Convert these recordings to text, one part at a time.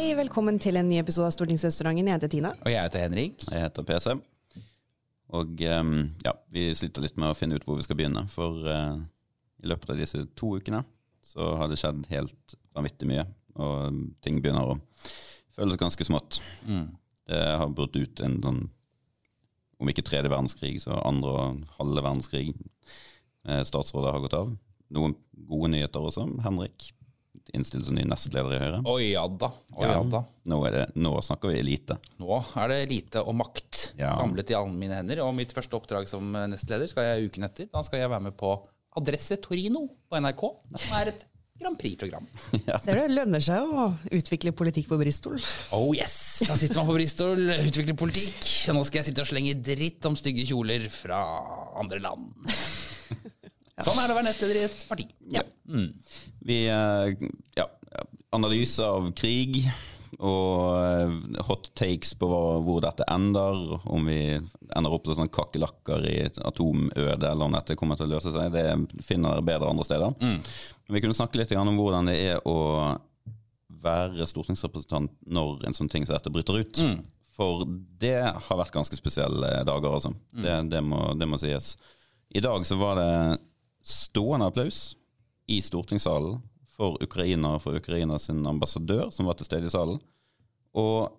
Hei, velkommen til en ny episode av Stortingsrestauranten. Jeg heter Tina. Og jeg heter Henrik. Jeg heter PC. Og um, ja, vi sliter litt med å finne ut hvor vi skal begynne. For uh, i løpet av disse to ukene så har det skjedd helt vanvittig mye. Og ting begynner å føles ganske smått. Mm. Det har brutt ut en sånn, om ikke tredje verdenskrig, så andre og halve verdenskrig. Statsrådet har gått av. Noen gode nyheter også. Henrik innstille som ny nestleder i Høyre. Å ja da. Å, ja. da. Nå, det, nå, snakker vi elite. Nå er det elite og makt ja. samlet i alle mine hender. Og mitt første oppdrag som nestleder skal jeg uken etter. Da skal jeg være med på Adresse Torino på NRK. Som er et Grand Prix-program. Ja. Ser du, Det lønner seg å utvikle politikk på Bristol. Oh yes! Da sitter man på Bristol, utvikler politikk. Og nå skal jeg sitte og slenge dritt om stygge kjoler fra andre land. Sånn er det å være nestleder i et parti. Ja. Mm. Vi, eh, ja, analyse av krig og eh, hot takes på hvor dette ender. Om vi ender opp som sånn kakerlakker i atomøde, eller om dette kommer til å løse seg. Det finner dere bedre andre steder. Mm. Men vi kunne snakke litt om hvordan det er å være stortingsrepresentant når en sånn ting som dette bryter ut. Mm. For det har vært ganske spesielle dager, altså. Mm. Det, det, må, det må sies. I dag så var det stående applaus i stortingssalen for Ukraina og for Ukraina sin ambassadør, som var til stede i salen. Og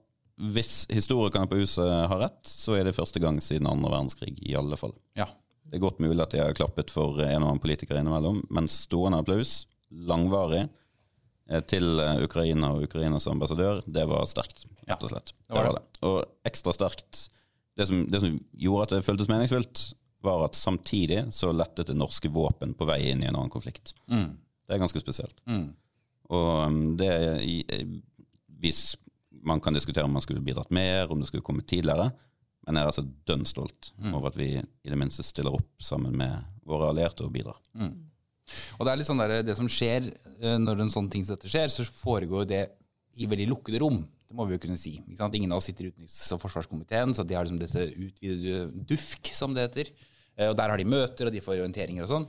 hvis historikerne på huset har rett, så er det første gang siden andre verdenskrig, i alle fall. Ja. Det er godt mulig at de har klappet for en og annen politiker innimellom, men stående applaus, langvarig, eh, til Ukraina og Ukrainas ambassadør, det var sterkt, rett og slett. Det var det. Og ekstra sterkt det som, det som gjorde at det føltes meningsfullt, var at samtidig så lettet det norske våpen på vei inn i en annen konflikt. Mm. Det er ganske spesielt. Mm. Og um, det Hvis man kan diskutere om man skulle bidratt mer, om det skulle kommet tidligere, men jeg er altså dønn stolt mm. over at vi i det minste stiller opp sammen med våre allierte og bidrar. Mm. Og Det er litt sånn der, det som skjer eh, når en sånn ting som dette skjer, så foregår det i veldig lukkede rom. Det må vi jo kunne si. Ingen av oss sitter i utenriks- og forsvarskomiteen, så de har liksom dette utvidede DUFK, som det heter. Eh, og Der har de møter, og de får orienteringer og sånn.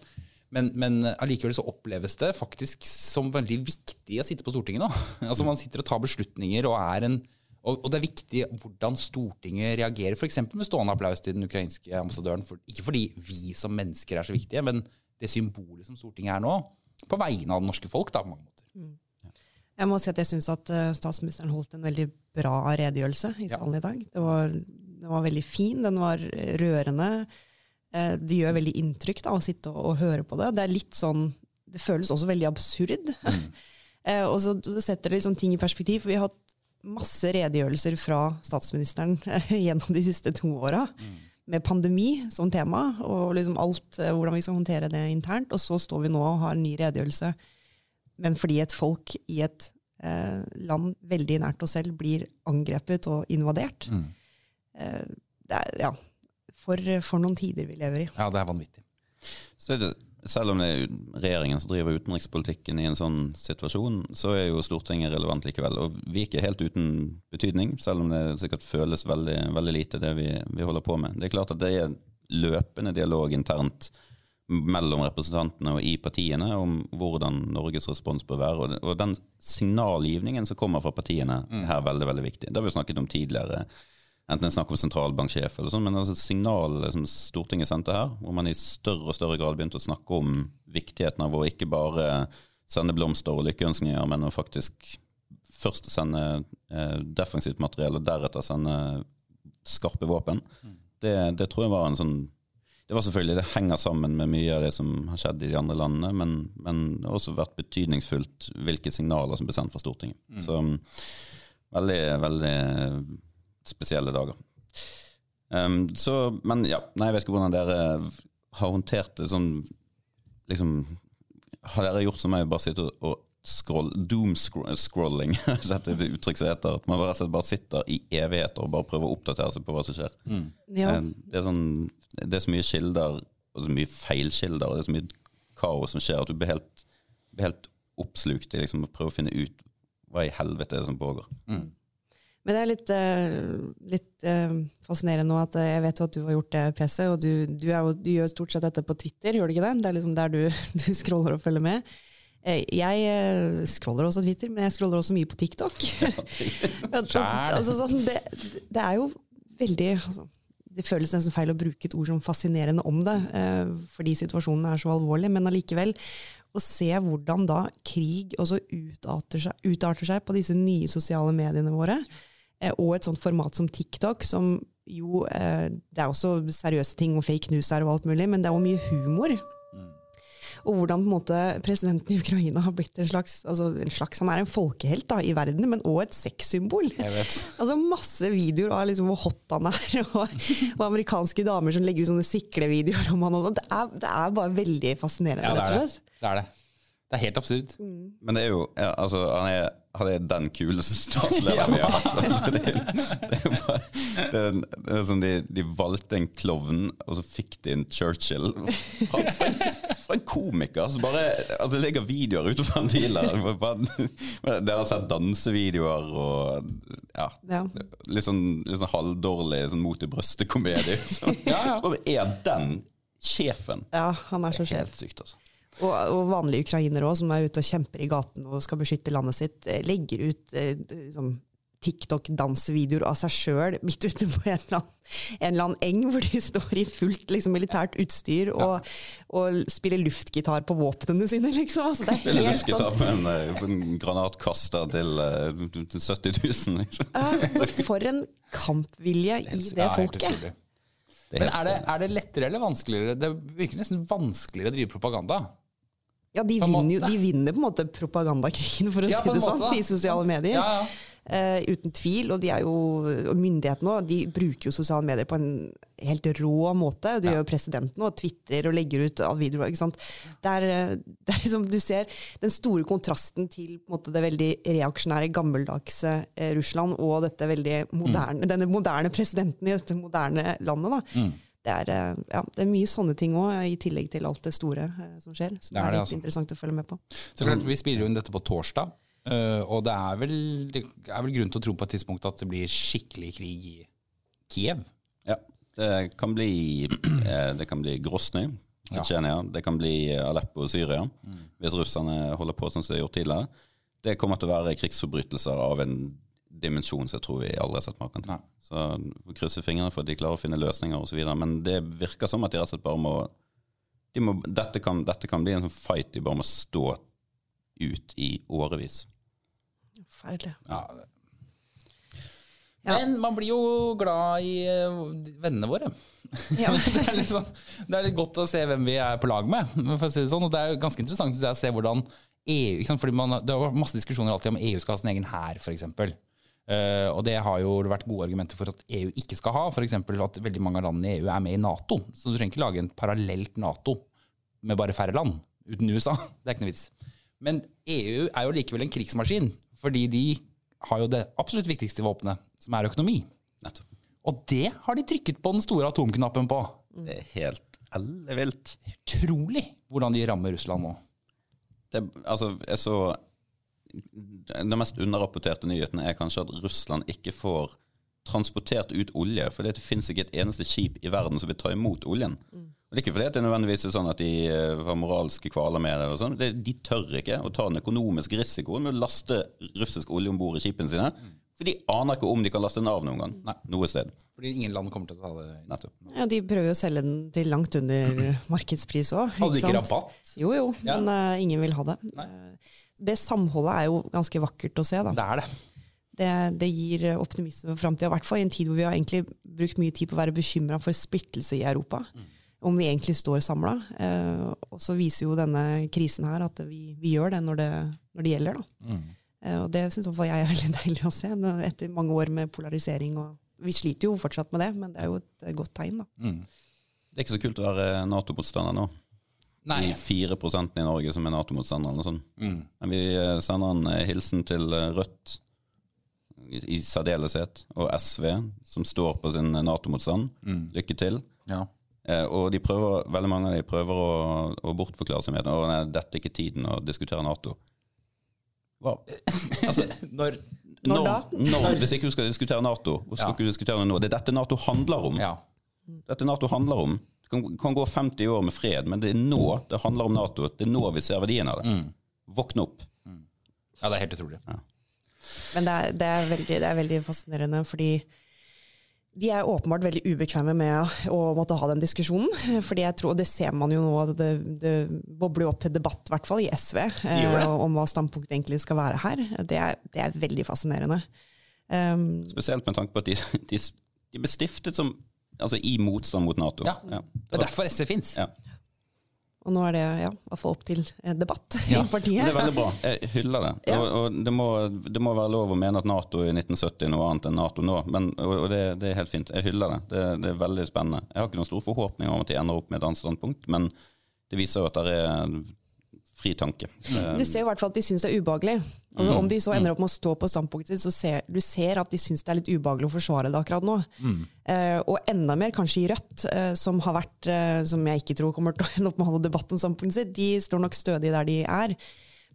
Men, men allikevel så oppleves det faktisk som veldig viktig å sitte på Stortinget nå. altså Man sitter og tar beslutninger, og, er en, og, og det er viktig hvordan Stortinget reagerer, f.eks. med stående applaus til den ukrainske ambassadøren. For, ikke fordi vi som mennesker er så viktige, men det symbolet som Stortinget er nå, på vegne av det norske folk. da, på mange måter. Mm. Jeg må si at jeg syns at eh, statsministeren holdt en veldig bra redegjørelse i salen ja. i dag. Det var, den var veldig fin, den var rørende. Eh, det gjør veldig inntrykk da, å sitte og, og, høre på det. Det er litt sånn, det føles også veldig absurd. Mm. Eh, og så setter det liksom ting i perspektiv. for Vi har hatt masse redegjørelser fra statsministeren gjennom de siste to åra. Mm. Med pandemi som tema, og liksom alt, eh, hvordan vi skal håndtere det internt. Og så står vi nå og har en ny redegjørelse. Men fordi et folk i et eh, land veldig nært oss selv blir angrepet og invadert mm. eh, det er, ja, for, for, noen tider vi lever i. Ja, det er vanvittig. Så er det, selv om det er regjeringen som driver utenrikspolitikken i en sånn situasjon, så er jo Stortinget relevant likevel. Og vi er ikke helt uten betydning, selv om det sikkert føles veldig, veldig lite, det vi, vi holder på med. Det er klart at det er løpende dialog internt mellom representantene og i partiene om hvordan Norges respons bør være. Og den signalgivningen som kommer fra partiene, er her veldig veldig viktig. Det har vi snakket om tidligere enten det er snakk om sentralbanksjef eller sånn, men altså signalet som Stortinget sendte her, hvor man i større og større grad begynte å snakke om viktigheten av å ikke bare sende blomster og lykkeønskninger, men å faktisk først sende eh, defensivt materiell, og deretter sende skarpe våpen, mm. det, det, tror jeg var en sånn det var selvfølgelig, det henger sammen med mye av det som har skjedd i de andre landene, men, men det har også vært betydningsfullt hvilke signaler som ble sendt fra Stortinget. Mm. Så veldig, veldig spesielle dager. Um, så, men ja, nei, jeg vet ikke hvordan dere har håndtert det sånn liksom, Har dere gjort som meg, bare sitter og scroll, doom-scrolling? det et uttrykk som heter at man bare, bare, sitter i evigheter og bare prøver å oppdatere seg på hva som skjer. Mm. Ja. Um, det, er sånn, det er så mye kilder, og så mye feilkilder, og det er så mye kaos som skjer, at du blir helt, blir helt oppslukt i liksom, å prøve å finne ut hva i helvete er det som pågår. Mm. Men det er litt, uh, litt uh, fascinerende nå at uh, jeg vet jo at du har gjort det, PC, og du, du, jo, du, gjør stort sett dette på Twitter, gjør du ikke det? Det er liksom der du, du scroller og følger med. Eh, Jeg eh, scroller også Twitter, men jeg scroller også mye på TikTok. Altså, sånn, det, det er jo veldig altså, Det føles nesten feil å bruke et ord som fascinerende om det, eh, fordi situasjonen er så alvorlig, men allikevel å se hvordan da krig også utarter seg, utarter seg på disse nye sosiale mediene våre, eh, og et sånt format som TikTok, som jo eh, Det er også seriøse ting og fake news her og alt mulig, men det er jo mye humor. Og hvordan på en måte presidenten i Ukraina har blitt en slags, altså en slags Han er en folkehelt da, i verden, men òg et sexsymbol. Altså Masse videoer av liksom hvor hot han er, og, og amerikanske damer som legger ut sånne siklevideoer om han. Og det, er, det er bare veldig fascinerende, Ja, det er det. Det er det. Det er helt absurd. Men det er jo ja, altså, han, er, han er den kuleste statslederen vi har hatt. Altså, det, det er jo bare det er, det er sånn de, de valgte en klovn, og så fikk de en Churchill. Fra, fra, en, fra en komiker. Så bare, altså, det ligger videoer ute fra en dealer. Dere har sett dansevideoer og ja, litt sånn, litt sånn halvdårlig sånn mot i brøstet-komedie. Så, så bare er den sjefen. Ja, han er så Helt sykt, altså. Og, og vanlige ukrainere òg, som er ute og kjemper i gaten og skal beskytte landet sitt, eh, legger ut eh, liksom, TikTok-dansevideoer av seg sjøl midt ute på en eller, annen, en eller annen eng hvor de står i fullt liksom, militært utstyr og, og spiller luftgitar på våpnene sine, liksom. Altså, det er Spiller helt sånn, luftgitar på en, eh, en granatkaster til, eh, til 70 000, liksom. Altså, For en kampvilje i det Ja, folket. Men er det, er det lettere eller vanskeligere? Det virker nesten vanskeligere å drive propaganda. Ja, de vinner, jo, de vinner på en måte propagandakrigen, for å Ja, si det sånn, i sosiale medier. Ja, ja. Uh, uten tvil. Og de jo, og myndighetene også, de bruker jo sosiale medier på en helt rå måte. Det gjør jo presidenten og Tvitrer og legger ut av videoer. ikke sant? Er, som det er liksom, du ser den store kontrasten til måte, det veldig reaksjonære, gammeldagse eh, Russland og dette veldig moderne, denne moderne presidenten i dette moderne landet. da. Det er, eh, ja, det er mye sånne ting òg, i tillegg til alt det store eh, som skjer. Som Det er er, litt altså. interessant å følge med på. Så klart, Vi spiller jo inn dette på torsdag, øh, og det er, vel, det er vel grunn til å tro på et tidspunkt at det blir skikkelig krig i Kiev. Ja, det kan bli, eh, det kan bli Grosny, Tsjetsjenia. Det kan bli Aleppo og Syria, hvis russerne holder på sånn som de har gjort tidligere. Det kommer til å være krigsforbrytelser av en dimensjon som jeg tror vi aldri har sett maken til. Så vi får krysse fingrene for at de klarer å finne løsninger osv. Men det virker som at de rett og slett bare må, de må dette, kan, dette kan bli en sånn fight de bare må stå ut i årevis. Forferdelig. Ja. Ja. Men man blir jo glad i øh, vennene våre. Ja. det, er liksom, det er litt godt å se hvem vi er på lag med. For å si det sånn. Og det er ganske interessant synes jeg, å se hvordan EU ikke sant? Fordi man, Det har vært masse diskusjoner alltid om EU skal ha sin egen hær, f.eks. Uh, og det har jo vært gode argumenter for at EU ikke skal ha. F.eks. at veldig mange av landene i EU er med i Nato. Så du trenger ikke lage en parallelt Nato med bare færre land. Uten USA. Det er ikke noe vits. Men EU er jo likevel en krigsmaskin. Fordi de har jo det absolutt viktigste våpenet, som er økonomi. Nettopp. Og det har de trykket på den store atomknappen på. Det er helt ellevilt. Utrolig hvordan de rammer Russland nå. det, altså, jeg så Den mest underrapporterte nyheten er kanskje at Russland ikke får transportert ut olje, fordi det finnes ikke et eneste skip i verden som vil ta imot oljen. Og Det er ikke fordi det nødvendigvis er sånn at de eh, har moralske kvaler med det. og sånn. De tør ikke å ta den økonomiske risikoen med å laste russisk olje om bord i skipene sine. For de aner ikke om de kan laste den av noen gang. Nei. Noe sted. Fordi ingen land kommer til å ta det. Nettopp. Ja, De prøver jo å selge den til langt under markedspris òg. Hadde de ikke rabatt? Jo jo, Ja. men uh, ingen vil ha det. Nei. det samholdet er jo ganske vakkert å se. da. Det er det. Det, det gir optimisme for framtida, i hvert fall i en tid hvor vi har egentlig brukt mye tid på å være bekymra for splittelse i Europa. Om vi egentlig står samla. Uh, og så viser jo denne krisen her at vi, vi gjør det når, det når det gjelder. da. Eh, og det syns jeg er veldig deilig å se, etter mange år med polarisering. og Vi sliter jo fortsatt med det, men det er jo et eh, godt tegn. da. Det er ikke så kult å være Nato-motstander nå. Nei. De fire prosentene i Norge som er Nato-motstandere. eller noe sånt. Men vi eh, sender en eh, hilsen til eh, Rødt i i særdeleshet, og SV, som står på sin Nato-motstand. Lykke til. Ja. Eh, og de prøver, veldig mange av de prøver å, å bortforklare seg med at dette er ikke tiden å diskutere Nato. Hva? Altså, Når Når da? når, hvis ikke du skal diskutere Nato, hvorfor skal ikke du diskutere det nå? Det er dette Nato handler om. Ja. Dette Nato handler om. Det kan, kan gå 50 år med fred, men det er nå det handler om Nato. Det er nå vi ser verdien av det. Våkne opp. Ja, det er helt utrolig. Men det er, det, er veldig, det er veldig fascinerende, fordi de er åpenbart veldig ubekvemme med å måtte ha den diskusjonen. fordi jeg tror, og Det ser man jo nå, at det, det bobler opp til debatt, i hvert fall i SV, eh, om hva standpunktet egentlig skal være her. Det er, det er veldig fascinerende. Um, Spesielt med tanke på at de, de, de ble stiftet som, altså, i motstand mot Nato. Ja. Det er derfor SV fins. Ja. Og nå er det ja, i hvert fall opp til eh, debatt Ja, i partiet. Det er veldig bra. Jeg hyller det. Ja. Og, og det, må, det må være lov å mene at Nato i 1970 er noe annet enn Nato nå. Men, og og det, det er helt fint. Jeg hyller det. det. Det er veldig spennende. Jeg har ikke noen store forhåpninger om at de ender opp med et annet standpunkt, men det viser jo at det er fri tanke. Eh, Du ser i hvert fall at de syns det er ubehagelig. Altså, om de så ender opp med å stå på standpunktet sitt, så ser du ser at de syns det er litt ubehagelig å forsvare det akkurat nå. Eh, og enda mer kanskje i Rødt, eh, som har vært, eh, som jeg ikke tror kommer til å ende opp med å holde debatt om standpunktet sitt. De står nok stødig der de er.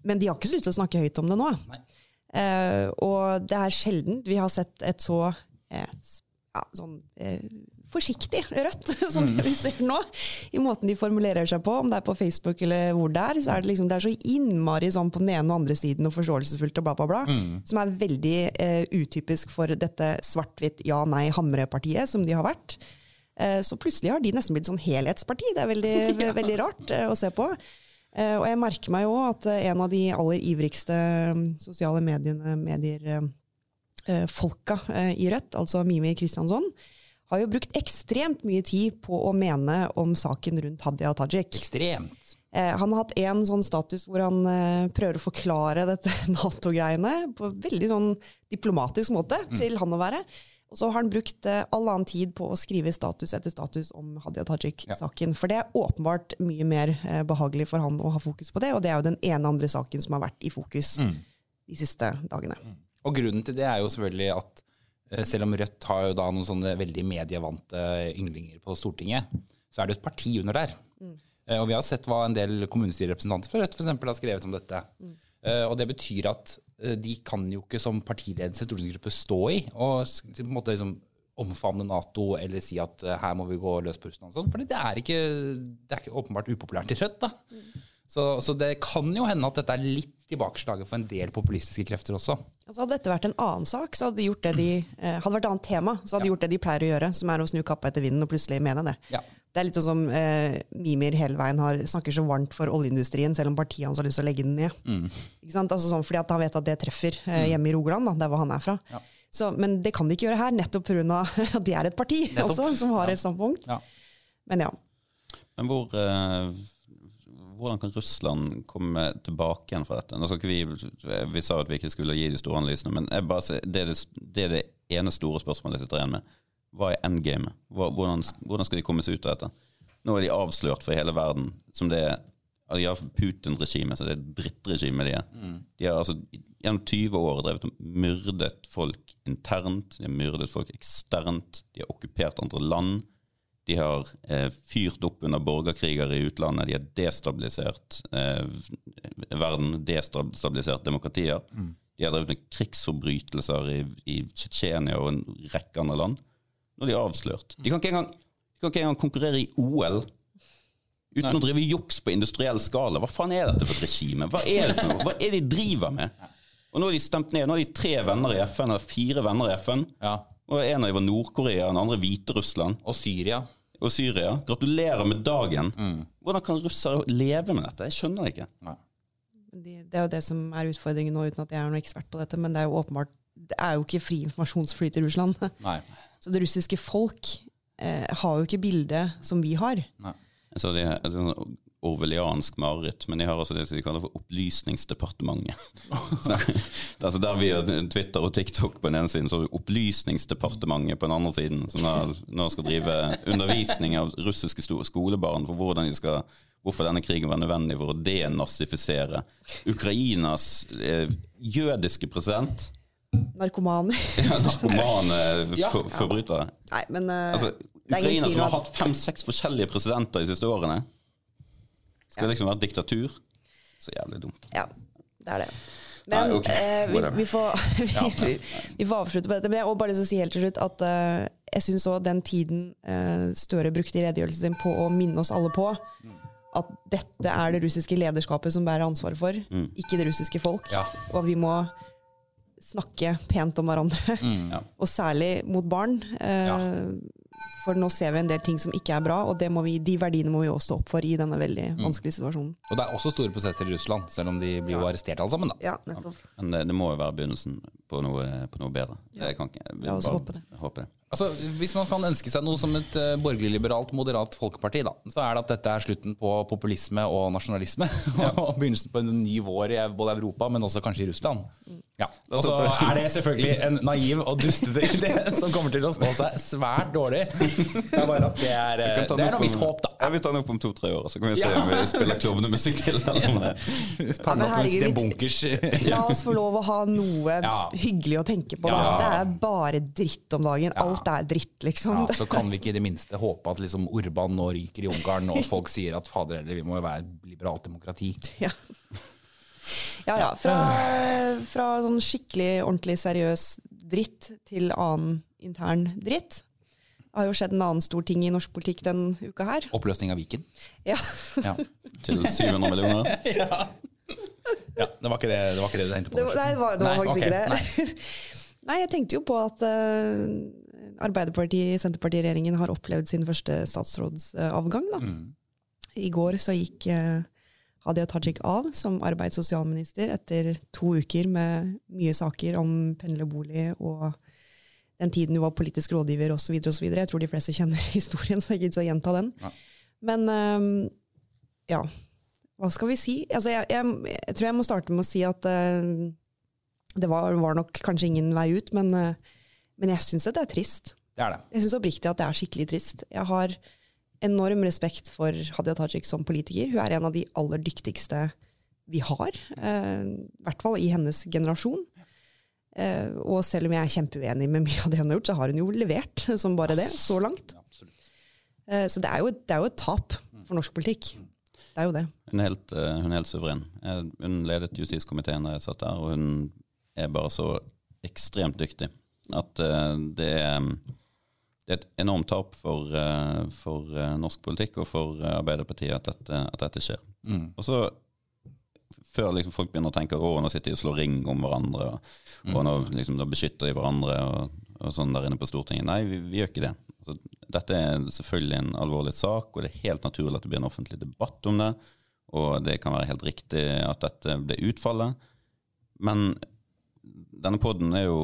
Men de har ikke så lyst til å snakke høyt om det nå. Eh, og det er sjelden vi har sett et så eh, ja, sånn, eh, forsiktig Rødt som det vi ser nå. I måten de formulerer seg på, om det er på Facebook eller hvor det er. så er Det liksom, det er så innmari sånn på den ene og andre siden og forståelsesfullt og bla, bla, bla. Som er veldig eh, utypisk for dette svart-hvitt ja-nei-hamre-partiet som de har vært. Eh, så plutselig har de nesten blitt sånn helhetsparti. Det er veldig, veldig rart eh, å se på. Eh, og jeg merker meg jo at eh, en av de aller ivrigste mm, sosiale mediene, medier eh, folka i Rødt, altså Mimi Kristiansson, har jo brukt ekstremt mye tid på å mene om saken rundt Hadia Tajik. Ekstremt. Eh, han har hatt en sånn status hvor han eh, prøver å forklare dette Nato-greiene på en veldig sånn diplomatisk måte til han å være. Og så har han brukt eh, all annen tid på å skrive status etter status om Hadia Tajik-saken. For det er åpenbart mye mer eh, behagelig for han å ha fokus på det, og det er jo den ene andre saken som har vært i fokus de siste dagene. Og grunnen til det er jo selvfølgelig at selv om Rødt har jo da noen sånne veldig medievante ynglinger på Stortinget, så er det et parti under der. Mm. Og vi har sett hva en del kommunestyrerepresentanter fra Rødt for eksempel, har skrevet om dette. Mm. Og det betyr at eh, de kan jo ikke som partiledelse stortingsgruppe stå i og på en måte liksom omfavne Nato eller si at eh, her må vi gå løs på Russland og sånn. For det er ikke, det er ikke åpenbart upopulært i Rødt. da. Så, så det kan jo hende at dette er litt tilbakeslaget for en del populistiske krefter også. Altså hadde dette vært en annen sak, så hadde de gjort det de eh, hadde vært et annet tema, så hadde de gjort det de pleier å gjøre, som er å snu kappa etter vinden og plutselig mene det. Ja. Det er litt sånn som eh, Mimir hele veien har, snakker så varmt for oljeindustrien, selv om partiet hans har lyst til å legge den ned. Ikke sant? Altså sånn, fordi at han vet at det treffer eh, hjemme i Rogaland, da, der hvor han er fra. Ja. Så, men det kan de ikke gjøre her, nettopp pga. at de er et parti også, som har Ja. et standpunkt. Ja. Men ja. Men hvor, eh, hvordan kan Russland komme tilbake igjen fra dette? Ikke vi, vi sa at vi ikke skulle gi de store analysene, men bare det, er det, det er det ene store spørsmålet jeg sitter igjen med. Hva er endgamet? Hvordan, hvordan skal de komme seg ut av dette? Nå er de avslørt for hele verden som det er De har Putin-regimet, så det er drittregimet de er. De har altså gjennom 20 år drevet og myrdet folk internt, de har myrdet folk eksternt, de har okkupert andre land. De har eh, fyrt opp under borgerkriger i utlandet. De har destabilisert eh, verden, destabilisert demokratier. De har drevet med krigsforbrytelser i, i Tsjetsjenia og en rekke andre land. Nå er de avslørt. De kan ikke engang, de kan ikke engang konkurrere i OL uten å drive juks på industriell skala. Hva faen er dette for et regime? Hva er det for noe? Hva er det de driver med? Og nå har de stemt ned. Nå har de tre venner i FN, eller fire venner i FN. Ja. Og En av dem var Nord-Korea, den andre Hviterussland Og Syria. og Syria. Gratulerer med dagen. Hvordan kan russere leve med dette? Jeg skjønner det ikke. De, det er jo det som er utfordringen nå, uten at jeg er noen ekspert på dette. Men det er jo åpenbart det er jo ikke fri informasjonsflyt i Russland. Nei. Så det russiske folk eh, har jo ikke bildet som vi har. Nei. Så det er sånn orwelliansk mareritt, men de har også det de kaller for Opplysningsdepartementet. Så, altså der vi har Twitter og TikTok på den ene siden, så har vi Opplysningsdepartementet på den andre siden, som da, nå skal drive undervisning av russiske skolebarn for hvordan de skal Hvorfor denne krigen var nødvendig for å denazifisere Ukrainas eh, jødiske president. Narkomane. Ja, narkomane Ja. for, forbrytere. Nei, men uh, Altså, Ukraina som har hatt fem-seks forskjellige presidenter de siste årene, skal liksom være diktatur. Så jævlig dumt. Ja, det er det. Men Nei, okay. eh, vi, vi, får, vi, vi får avslutte på dette. Men jeg har bare lyst til å si helt til slutt at eh, jeg syns òg den tiden eh, Støre brukte i redegjørelsen sin på å minne oss alle på at dette er det russiske lederskapet som bærer ansvaret for, ikke det russiske folk. Ja. Og at vi må snakke pent om hverandre, Ja. og særlig mot barn. Eh, Ja. For nå ser vi en del ting som ikke er bra, og det må vi, de verdiene må vi også stå opp for i denne veldig vanskelige situasjonen. Og det er også store prosesser i Russland, selv om de blir jo arrestert alle sammen. da. Ja, nettopp. Men det, det må jo være begynnelsen på noe, på noe bedre. Ja. Jeg kan ikke, jeg La oss bare håpe det. håpe det. Altså, Hvis man kan ønske seg noe som et uh, borgerlig-liberalt, moderat folkeparti, da, så er det at dette er slutten på populisme og nasjonalisme. og begynnelsen på en ny vår i både Europa, men også kanskje i Russland. Ja. Og så er det selvfølgelig en naiv og dustete idé som kommer til å stå seg svært dårlig. Det er bare at det er, det er mitt håp, da. Ja, Vi tar den opp om to-tre år, så kan vi se om vi spiller klovnemusikk til. Eller om det. Tar den men herregud, La oss få lov å ha noe hyggelig å tenke på. Da. Det er bare dritt om dagen. Alt er dritt, liksom. ja, Så kan vi ikke i det minste håpe at liksom Urban nå ryker i Ungarn, og folk sier at fader heller, vi må jo være et liberalt demokrati. Ja. Ja, ja. Fra, fra sånn skikkelig ordentlig seriøs dritt til annen intern dritt. Det har jo skjedd en annen stor ting i norsk politikk den uka her. Oppløsning av Viken. Ja. Ja. Til 700 millioner. ja, det var ikke det, det, var ikke det du tenkte på? Det var, nei, det var, det var Nei, faktisk okay, ikke det. nei. Nei. jeg tenkte jo på at uh, Arbeiderparti-Senterparti-regjeringen har opplevd sin første statsrådsavgang. Da. I går så gikk eh, Hadia Tajik av som arbeids- og sosialminister etter to uker med mye saker om pendlerbolig og den tiden hun var politisk rådgiver osv. Jeg tror de fleste kjenner historien, så jeg gidder ikke å gjenta den. Ja. Men um, ja, hva skal vi si? Altså, jeg, jeg, jeg tror jeg må starte med å si at uh, det var, var nok kanskje ingen vei ut, men, uh, men jeg syns det er trist. Det er det. Jeg syns oppriktig at det er skikkelig trist. Jeg har enorm respekt for Hadia Tajik som politiker. Hun er en av de aller dyktigste vi har. Eh, I hvert fall i hennes generasjon. Eh, og selv om jeg er kjempeuenig med mye av det hun har gjort, så har hun jo levert som bare det, så langt. Eh, så det er, jo, det er jo et tap for norsk politikk. Det er jo det. Hun er helt, eh, hun er helt suveren. Hun ledet justiskomiteen da jeg satt der, og hun er bare så ekstremt dyktig at eh, det er det er et enormt tap for, eh, for eh, norsk politikk og for eh, Arbeiderpartiet at dette, at dette skjer. Mm. Og så, før liksom folk begynner å tenke å nå sitter de og slår ring om hverandre, og, og nå, liksom, nå beskytter de hverandre og, og sånn der inne på Stortinget. Nei, vi, vi gjør ikke det. Altså, dette er selvfølgelig en alvorlig sak, og det er helt naturlig at det blir en offentlig debatt om det. Og det kan være helt riktig at dette blir utfallet. Men denne poden er jo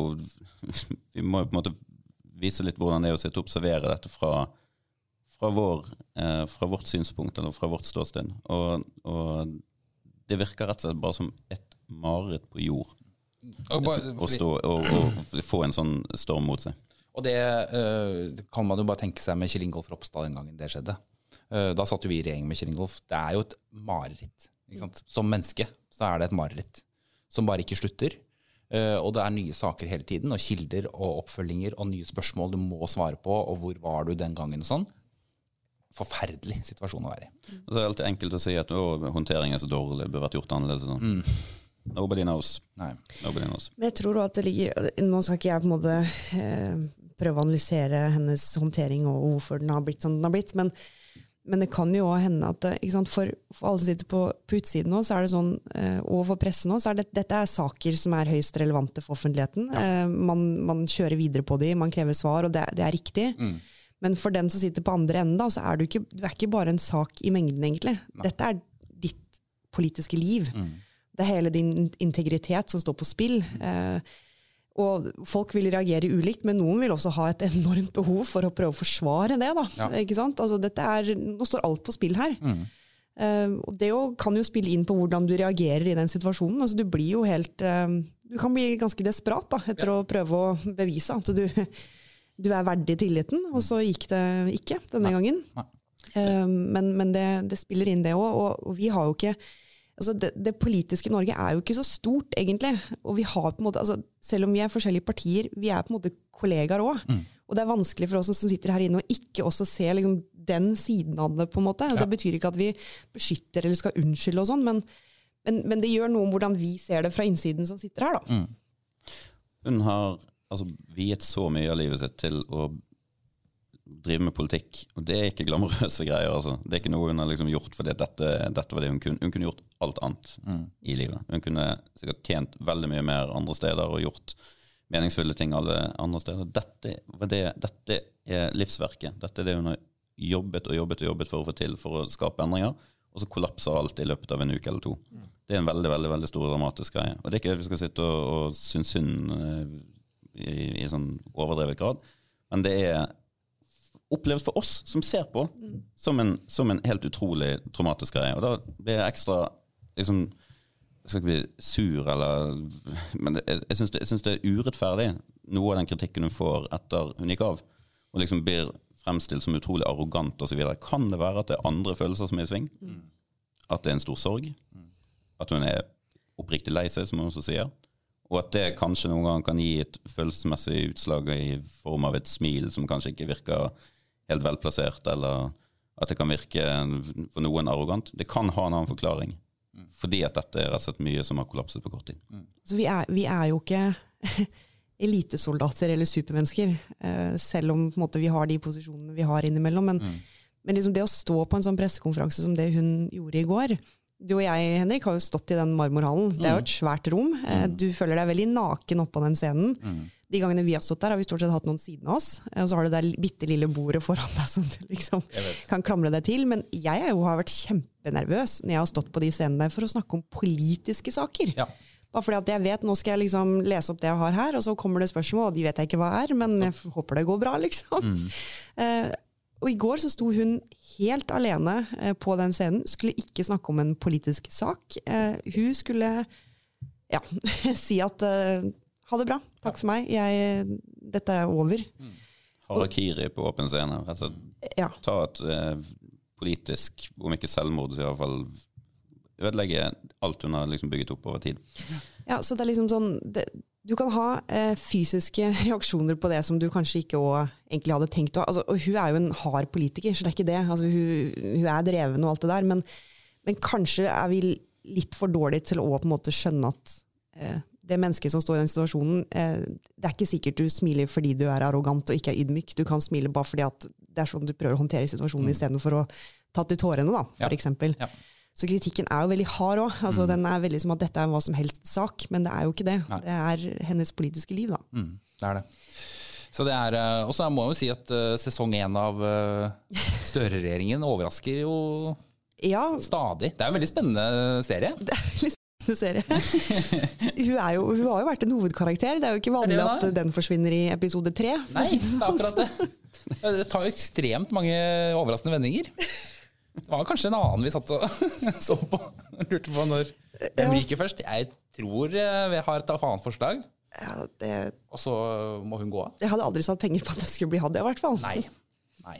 Vi må jo på en måte vise litt hvordan det er å sitte og observere dette fra, fra, vår, eh, fra vårt synspunkt, eller fra vårt ståsted. Og, og det virker rett og slett bare som et mareritt på jord å stå og, og få en sånn storm mot seg. og det øh, kan man jo bare tenke seg med Kjell Ingolf Ropstad den gangen det skjedde. Eh, da satt jo vi i regjering med Kjell Ingolf. Det er jo et mareritt. Som menneske så er det et mareritt som bare ikke slutter. Eh, og det er nye saker hele tiden, og kilder og oppfølginger og nye spørsmål du må svare på, og hvor var du den gangen og sånn. Forferdelig situasjon å være i. Det så er alltid enkelt å si at håndteringen er så dårlig, burde vært gjort annerledes. Sånn. Mm. Nobody knows. Nei. Nobody knows. Men jeg tror at det ligger Nå skal ikke jeg på en måte eh, prøve å analysere hennes håndtering og hvorfor den har blitt som den har blitt, men, men det kan jo òg hende at ikke sant, for, for alle som sitter på, på utsiden nå, så er det sånn, eh, og for pressen nå, så er det, dette er saker som er høyst relevante for offentligheten. Eh, man, man kjører videre på de, man krever svar, og det, det er riktig. Men for den som sitter på andre enden, da, så er du ikke, du er ikke bare en sak i mengden, egentlig. Dette er ditt politiske liv. Det er hele din integritet som står på spill. Eh, og folk vil reagere ulikt, men noen vil også ha et enormt behov for å prøve å forsvare det. Da. Ja. Ikke sant? Altså, dette er, nå står alt på spill her. Eh, og det jo, kan jo spille inn på hvordan du reagerer i den situasjonen. Altså, du blir jo helt uh, Du kan bli ganske desperat da, etter å prøve å bevise at du, du er verdig tilliten, og så gikk det ikke denne gangen. Nei. Uh, men men det, det spiller inn, det òg. Og, og vi har jo ikke altså det, det politiske Norge er jo ikke så stort, egentlig. Og vi har på en måte, altså selv om vi er forskjellige partier, vi er på en måte kollegaer òg. Og det er vanskelig for oss som sitter her inne å ikke også se liksom, den siden av det. på en måte. Og Det betyr ikke at vi beskytter eller skal unnskylde, og sånn, men, men, men det gjør noe om hvordan vi ser det fra innsiden som sitter her. da. Hun har altså, viet så mye av livet sitt til å drive med politikk. Og det er ikke glamorøse greier. altså. Det er ikke noe hun har liksom gjort fordi dette, dette, var det hun kunne. Hun kunne gjort alt annet mm. i livet. Hun kunne sikkert tjent veldig mye mer andre steder og gjort meningsfulle ting alle andre steder. Dette, det, dette er livsverket. Dette er det hun har jobbet og jobbet og jobbet for å få til for å skape endringer. Og så kollapser alt i løpet av en uke eller to. Mm. Det er en veldig veldig, veldig stor dramatisk greie. Og det er ikke at vi skal sitte og, og synes synd eh, i, i sånn overdrevet grad, men det er opplevd for oss som ser på, som, en, som, en, helt utrolig traumatisk greie. Og da blir jeg ekstra liksom, Jeg skal ikke bli sur, eller Men jeg, jeg syns det, er urettferdig, noe av den kritikken hun får etter hun gikk av, og liksom blir fremstilt som utrolig arrogant osv. Kan det være at det er andre følelser som er i sving? Mm. At det er en stor sorg? Mm. At hun er oppriktig lei seg, som hun også sier? Og at det kanskje noen gang kan gi et følelsesmessig utslag i form av et smil som kanskje ikke virker helt velplassert, eller at det kan virke for noen arrogant. Det kan ha en annen forklaring. Mm. Fordi at dette er rett og slett mye som har kollapset på kort tid. Mm. Så vi er, vi er, jo ikke elitesoldater eller supermennesker, eh, selv om måte, vi har de posisjonene vi har innimellom. Men, mm. men liksom det å stå på en sånn pressekonferanse som det hun gjorde i går, du og jeg Henrik, har jo stått i den marmorhallen. Det er jo mm. et svært rom. Eh. Du føler deg veldig naken oppå den scenen. De gangene vi har stått der, har vi stort sett hatt noen siden av oss. Eh, og så har du det bitte lille bordet foran deg som du liksom kan klamre deg til. Men jeg jo har vært kjempenervøs når jeg har stått på de scenene for å snakke om politiske saker. Ja. Bare fordi at jeg vet nå skal jeg liksom lese opp det jeg har her, og så kommer det spørsmål, og de vet jeg ikke hva er, men jeg håper det går bra, liksom. Mm. Uh, og i går så sto hun helt alene uh, på den scenen, skulle ikke snakke om en politisk sak. Uh, hun skulle ja, si at ha det bra, takk for meg, jeg, dette er over. Mm. Harakiri på åpen scene. Altså, ja. Ta et politisk, om ikke selvmord, så iallfall ødelegge alt hun har liksom bygget opp over tid. Ja, så det er liksom sånn det, Du kan ha eh, fysiske reaksjoner på det som du kanskje ikke egentlig hadde tenkt å altså, Og hun er jo en hard politiker, så det er ikke det. Altså, hun, hun, er dreven og alt det der. Men, men, kanskje er vi litt for dårlige til å på en måte skjønne at eh, det mennesket som står i den situasjonen eh, Det er ikke sikkert du smiler fordi du er arrogant og ikke er ydmyk. Du kan smile bare fordi at det er sånn du prøver å håndtere situasjonen mm. istedenfor å ta til tårene, da, for ja. Ja. Så kritikken er jo veldig hard òg. Altså, mm. Den er veldig som at dette er en hva som helst sak, men det er jo ikke det. Nei. Det er hennes politiske liv, da. Mm, det er det. Så det er, eh, Og så må jeg jo si at uh, sesong én av Støre-regjeringen overrasker jo ja. stadig. Det er en veldig spennende serie. Det er litt serie. hun, jo, hun, har jo vært en hovedkarakter. Det er jo ikke vanlig det det at den forsvinner i episode tre. Nei, det er akkurat det. Det tar jo ekstremt mange overraskende vendinger. Det var kanskje en annen vi satt og så på. Lurte på når den ryker først. Jeg tror eh, vi har et annet forslag. Ja, det... Og så må hun gå av. Jeg hadde aldri satt penger på at det skulle bli Hadia, i hvert fall. Nei. Nei.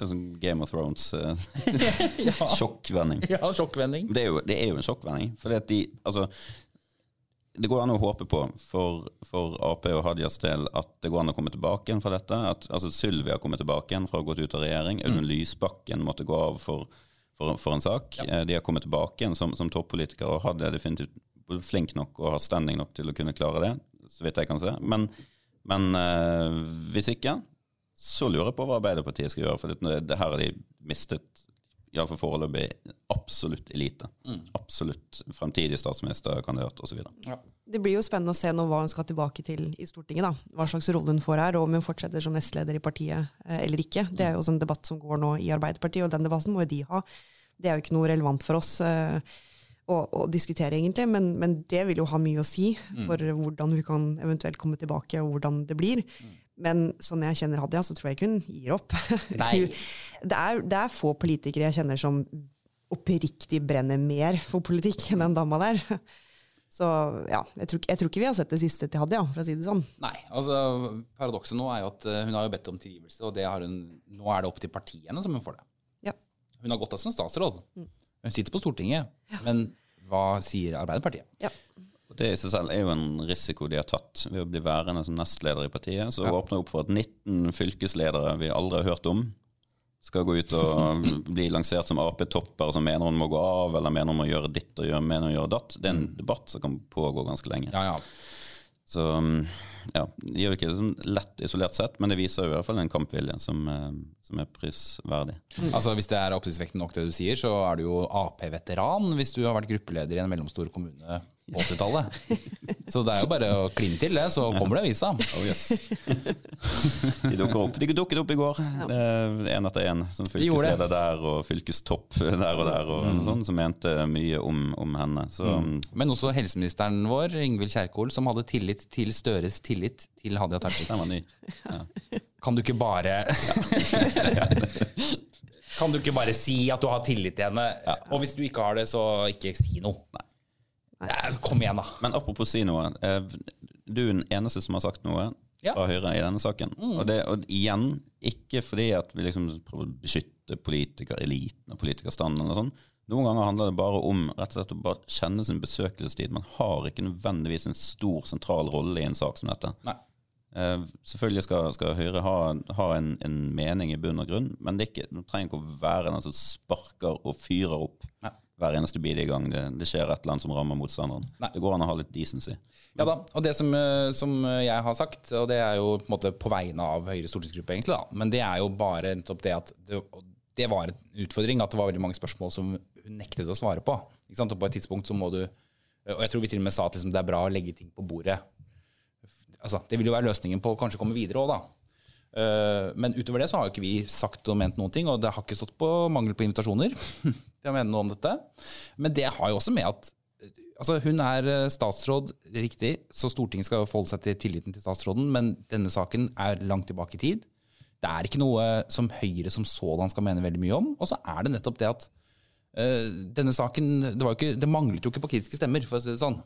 Det er sånn Game of Thrones uh, ja. sjokkvending. Ja, sjokkvending. Det er jo, det er jo en sjokkvending. For de, altså, det går an å håpe på for, for, Ap og Hadias del at det går an å komme tilbake igjen fra dette. At, altså Sylvi har kommet tilbake igjen fra å ha gått ut av regjering. Audun mm. Lysbakken måtte gå av for, for, for en sak. Ja. Eh, de har kommet tilbake igjen som, som toppolitikere og Hadia er definitivt flink nok og har standing nok til å kunne klare det, så vidt jeg kan se. Men, men uh, hvis ikke, så lurer jeg på hva Arbeiderpartiet skal gjøre. For det, det her har de mistet iallfall foreløpig absolutt elite. Mm. Absolutt fremtidig statsministerkandidat osv. Ja. Det blir jo spennende å se nå hva hun skal tilbake til i Stortinget. da. Hva slags rolle hun får her, og om hun fortsetter som nestleder i partiet eh, eller ikke. Det er jo også en debatt som går nå i Arbeiderpartiet, og den debatten må jo de ha. Det er jo ikke noe relevant for oss. Eh, å, å, diskutere, egentlig, men, men, det vil jo ha mye å si mm. for mm. hvordan vi kan eventuelt komme tilbake, og hvordan det blir. Mm. Men sånn jeg kjenner Hadia, så tror jeg ikke hun gir opp. Det, er, det er få politikere jeg kjenner som oppriktig brenner mer for politikk enn den dama der. Så ja, jeg tror, jeg tror, ikke vi har sett det siste til Hadia, for å si det sånn. Nei, altså Paradokset nå er jo at eh, hun har jo bedt om tilgivelse, og hun, nå er det opp til partiene som hun får det. Ja. Hun har gått av som statsråd. Mm. Hun sitter på Stortinget, ja. men hva sier Arbeiderpartiet? Ja. Det i seg selv er jo en risiko de har tatt ved å bli værende som nestleder i partiet. Så ja. åpner opp for at 19 fylkesledere vi aldri har hørt om, skal gå ut og bli lansert som Ap-topper som mener hun må gå av, eller mener hun må gjøre ditt og gjøre, mener hun gjøre datt. Det er en mm. debatt som kan pågå ganske lenge. Ja, ja. Så ja, det gjør det ikke sånn lett isolert sett, men det viser jo i hvert fall en kampvilje som, eh, som er prisverdig. Altså Hvis det er oppsiktsvekkende nok det du sier, så er du jo Ap-veteran hvis du har vært gruppeleder i en mellomstor kommune 80-tallet. Så det er jo bare å kline til det, så kommer det avisa. Oh, yes. De dukker opp. De dukket opp i går, én etter én. Som De fylkesleder der, og fylkestopp der og der, og mm. sånn, som mente mye om, om henne. Så Men også helseministeren vår, Ingvild Kjerkol, som hadde tillit til Støres tillit til Hadia Tajik. den var ny. Kan du ikke bare Kan du ikke bare si at du har tillit til henne? Og hvis du ikke har det, så ikke si noe. Nei, Kom igjen, da. Men apropos si noe. eh, Du er den eneste som har sagt noe Ja. fra Høyre i denne saken. Og, det, og igjen, ikke fordi at vi liksom prøver å beskytte politikereliten og politikerstanden. eller sånn. Noen ganger handler det bare om rett og slett å bare kjenne sin besøkelsestid. Man har ikke nødvendigvis en stor, sentral rolle i en sak som dette. Nei. Eh, selvfølgelig skal, skal Høyre ha, ha en, en mening i bunn og grunn, men det, ikke, det trenger ikke å være den som sparker og fyrer opp Nei. Hver eneste bidige gang det, det skjer et eller annet som rammer motstanderen. Nei. Det går an å ha litt decency. Ja da, og det som, eh, som jeg har sagt, og det er jo på en måte på vegne av Høyres stortingsgruppe, egentlig, da, men det er jo bare nettopp det at det, det var en utfordring, at det var veldig mange spørsmål som hun nektet å svare på. Ikke sant? Og på et tidspunkt så må du Og jeg tror vi til og med sa at liksom, det er bra å legge ting på bordet. Altså, det vil jo være løsningen på å kanskje komme videre òg, da. Eh, Men utover det så har ikke vi sagt og ment noen ting, og det har ikke stått på mangel på invitasjoner til å mene noe om dette. Men det har jo også med at altså hun er eh, statsråd, riktig, så Stortinget skal forholde seg til tilliten til statsråden, men denne saken er langt tilbake i tid. Det er ikke noe som Høyre som sådan skal mene veldig mye om. Og så er det nettopp det at uh, denne saken det, ikke, det manglet jo ikke på kritiske stemmer, for å si det sånn.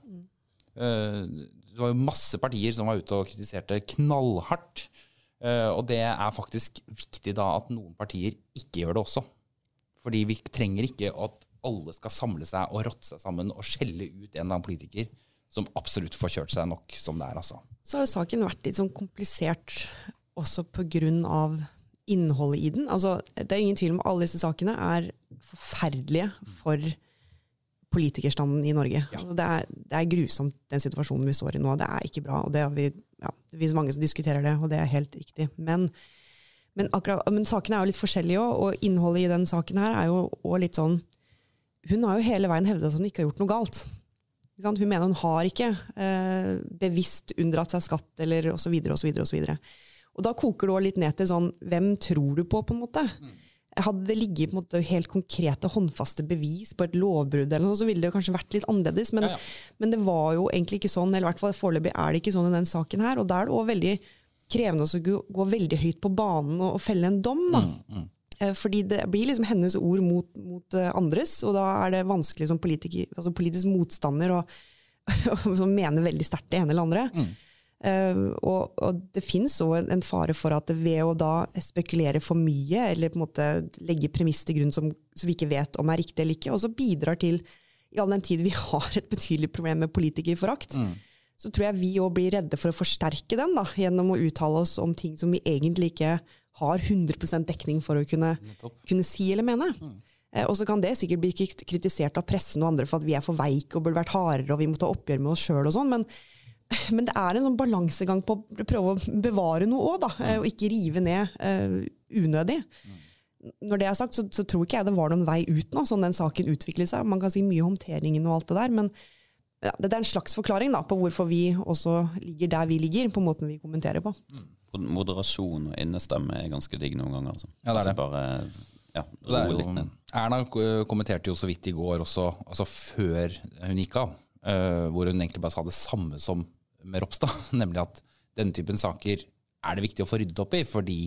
Uh, det var jo masse partier som var ute og kritiserte knallhardt. Eh, og det er faktisk viktig da at noen partier ikke gjør det også. Fordi vi trenger ikke at alle skal samle seg og rotte seg sammen og skjelle ut en eller annen politiker som absolutt får kjørt seg nok som det er, altså. Så har jo saken vært litt sånn komplisert også pga. innholdet i den. Altså, det er ingen tvil om at alle disse sakene er forferdelige for politikerstanden i Norge. Altså, det, er, det er grusomt, den situasjonen vi står i nå. Det er ikke bra. og Det, har vi, ja, det finnes mange som diskuterer det, og det er helt riktig. Men, men, akkurat, men sakene er jo litt forskjellige òg, og innholdet i den saken her er jo også litt sånn Hun har jo hele veien hevdet at hun ikke har gjort noe galt. Hun mener hun har ikke eh, bevisst unndratt seg skatt eller osv. osv. osv. Og da koker det litt ned til sånn Hvem tror du på, på en måte? Hadde det ligget på en måte, helt konkrete, håndfaste bevis på et lovbrudd, eller noe, så ville det kanskje vært litt annerledes. Men, Ja, ja. men det var jo egentlig ikke sånn, eller i hvert fall foreløpig er det ikke sånn i den saken her. Og da er det òg veldig krevende å gå, gå veldig høyt på banen og, og felle en dom. Da. Eh, Fordi det blir liksom hennes ord mot, mot eh, andres, og da er det vanskelig som politiker, altså politisk motstander å som mener veldig sterkt det ene eller andre. Eh, og, og det finnes òg en, fare for at ved å da spekulere for mye, eller på en måte legge premiss til grunn som, som vi ikke vet om er riktig eller ikke, også bidrar til, i all den tid vi har et betydelig problem med politikerforakt, så tror jeg vi òg blir redde for å forsterke den da, gjennom å uttale oss om ting som vi egentlig ikke har 100% dekning for å kunne, kunne si eller mene. Eh, og så kan det sikkert bli kritisert av pressen og andre for at vi er for veike og burde vært hardere og vi må ta oppgjør med oss sjøl og sånn, men, men det er en sånn balansegang på å prøve å bevare noe òg, da, eh, og ikke rive ned uh, unødig. Når det er sagt, så, så tror ikke jeg det var noen vei ut nå, sånn den saken utviklet seg. Man kan si mye om håndteringen og alt det der, men ja, det er en slags forklaring da, på hvorfor vi også ligger der vi ligger, på måten vi kommenterer på. Moderasjon og innestemme er ganske digg noen ganger. Altså. Ja, det er altså det. bare ja, det er jo. Erna kommenterte jo så vidt i går også, altså før hun gikk av, hvor hun egentlig bare sa det samme som med Ropstad, nemlig at denne typen saker er det viktig å få ryddet opp i, fordi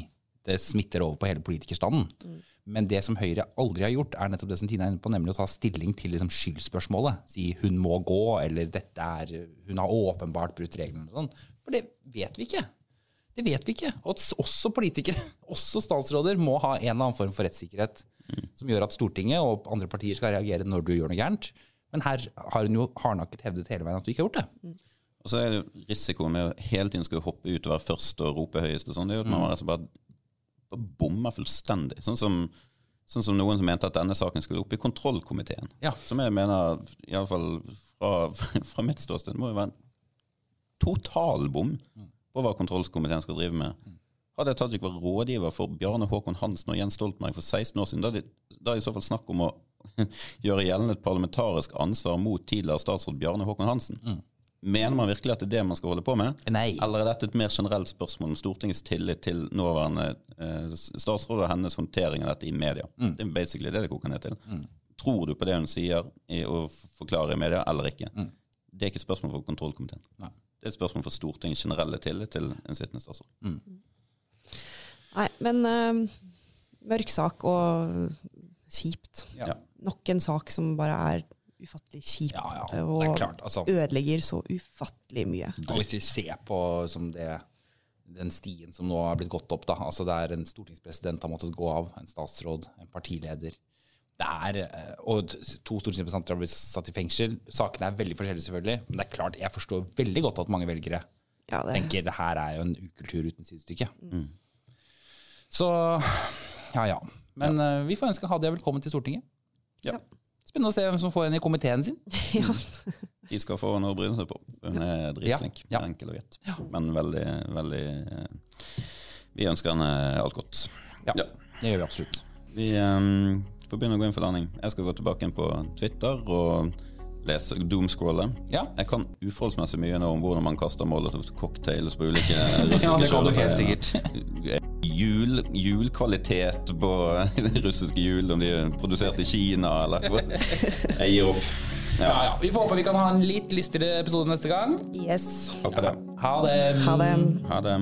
det smitter over på hele politikerstanden. Men det som Høyre aldri har gjort, er nettopp det som Tina er inne på, nemlig å ta stilling til liksom skyldspørsmålet. Si hun må gå, eller dette er, hun har åpenbart brutt reglene. sånn. For det vet vi ikke. Det vet vi ikke. Og også politikere, også statsråder, må ha en eller annen form for rettssikkerhet som gjør at Stortinget og andre partier skal reagere når du gjør noe gærent. Men her har hun jo hardnakket hevdet hele veien at du ikke har gjort det. Og så er det risikoen med å hele tiden skulle hoppe ut og være først og rope høyest. og sånn, det er jo at man rett og bare, bare bommer fullstendig. Sånn som, sånn som noen som mente at denne saken skulle opp i kontrollkomiteen. Ja. Som jeg mener, iallfall fra, fra mitt ståsted, må jo være en total bom. på hva kontrollkomiteen skal drive med. Hadde jeg Tajik vært rådgiver for Bjarne Håkon Hansen og Jens Stoltenberg for 16 år siden, da er det i så fall snakk om å gjøre gjeldende et parlamentarisk ansvar mot tidligere statsråd Bjarne Håkon Hansen. Mener man virkelig at det er det man skal holde på med? Nei. Eller er dette et mer generelt spørsmål om Stortingets tillit til nåværende eh, statsråd og hennes håndtering av dette i media? Det er basically det det koker ned til. Tror du på det hun sier i, og forklarer i media, eller ikke? Det er ikke et spørsmål for kontrollkomiteen. Nei. Det er et spørsmål for Stortingets generelle tillit til en sittende statsråd. Nei, men eh, mørk sak og kjipt. Ja. Nok en sak som bare er ufattelig kjip. Ja, ja, og klart. Altså, ødelegger så ufattelig mye. og hvis vi ser på som det, den stien som nå har blitt gått opp, da, altså det er en stortingspresident har måttet gå av, en statsråd, en partileder. Det er, eh, og to stortingsrepresentanter har blitt satt i fengsel. Sakene er veldig forskjellige, selvfølgelig. Men det er klart, jeg forstår veldig godt at mange velgere Ja, det, tenker det her er jo en ukultur uten sidestykke. Så ja, ja. Men ja. vi får ønske Hadia velkommen til Stortinget. Ja. Spennende å se hvem som får en i komiteen sin. ja. De skal få noe å bryne seg på. Hun er dritflink. Ja, ja. Enkel og greit. Men veldig, veldig eh, Vi ønsker henne alt godt. Ja, Ja. det gjør vi absolutt. Vi um, får begynne å gå inn for landing. Jeg skal gå tilbake inn på Twitter og lese doomscrollet. Ja. Jeg kan uforholdsmessig mye nå om hvordan man kaster molotov cocktails på ulike russiske Ja, det kan du helt sikkert. Jul, julkvalitet på russiske jul, om de er produsert i Kina eller. Jeg gir opp. Ja, ja. Vi får håpe vi kan ha en litt lystigere episode neste gang. Yes. Håper det. Ha det. Ha det. Ha det.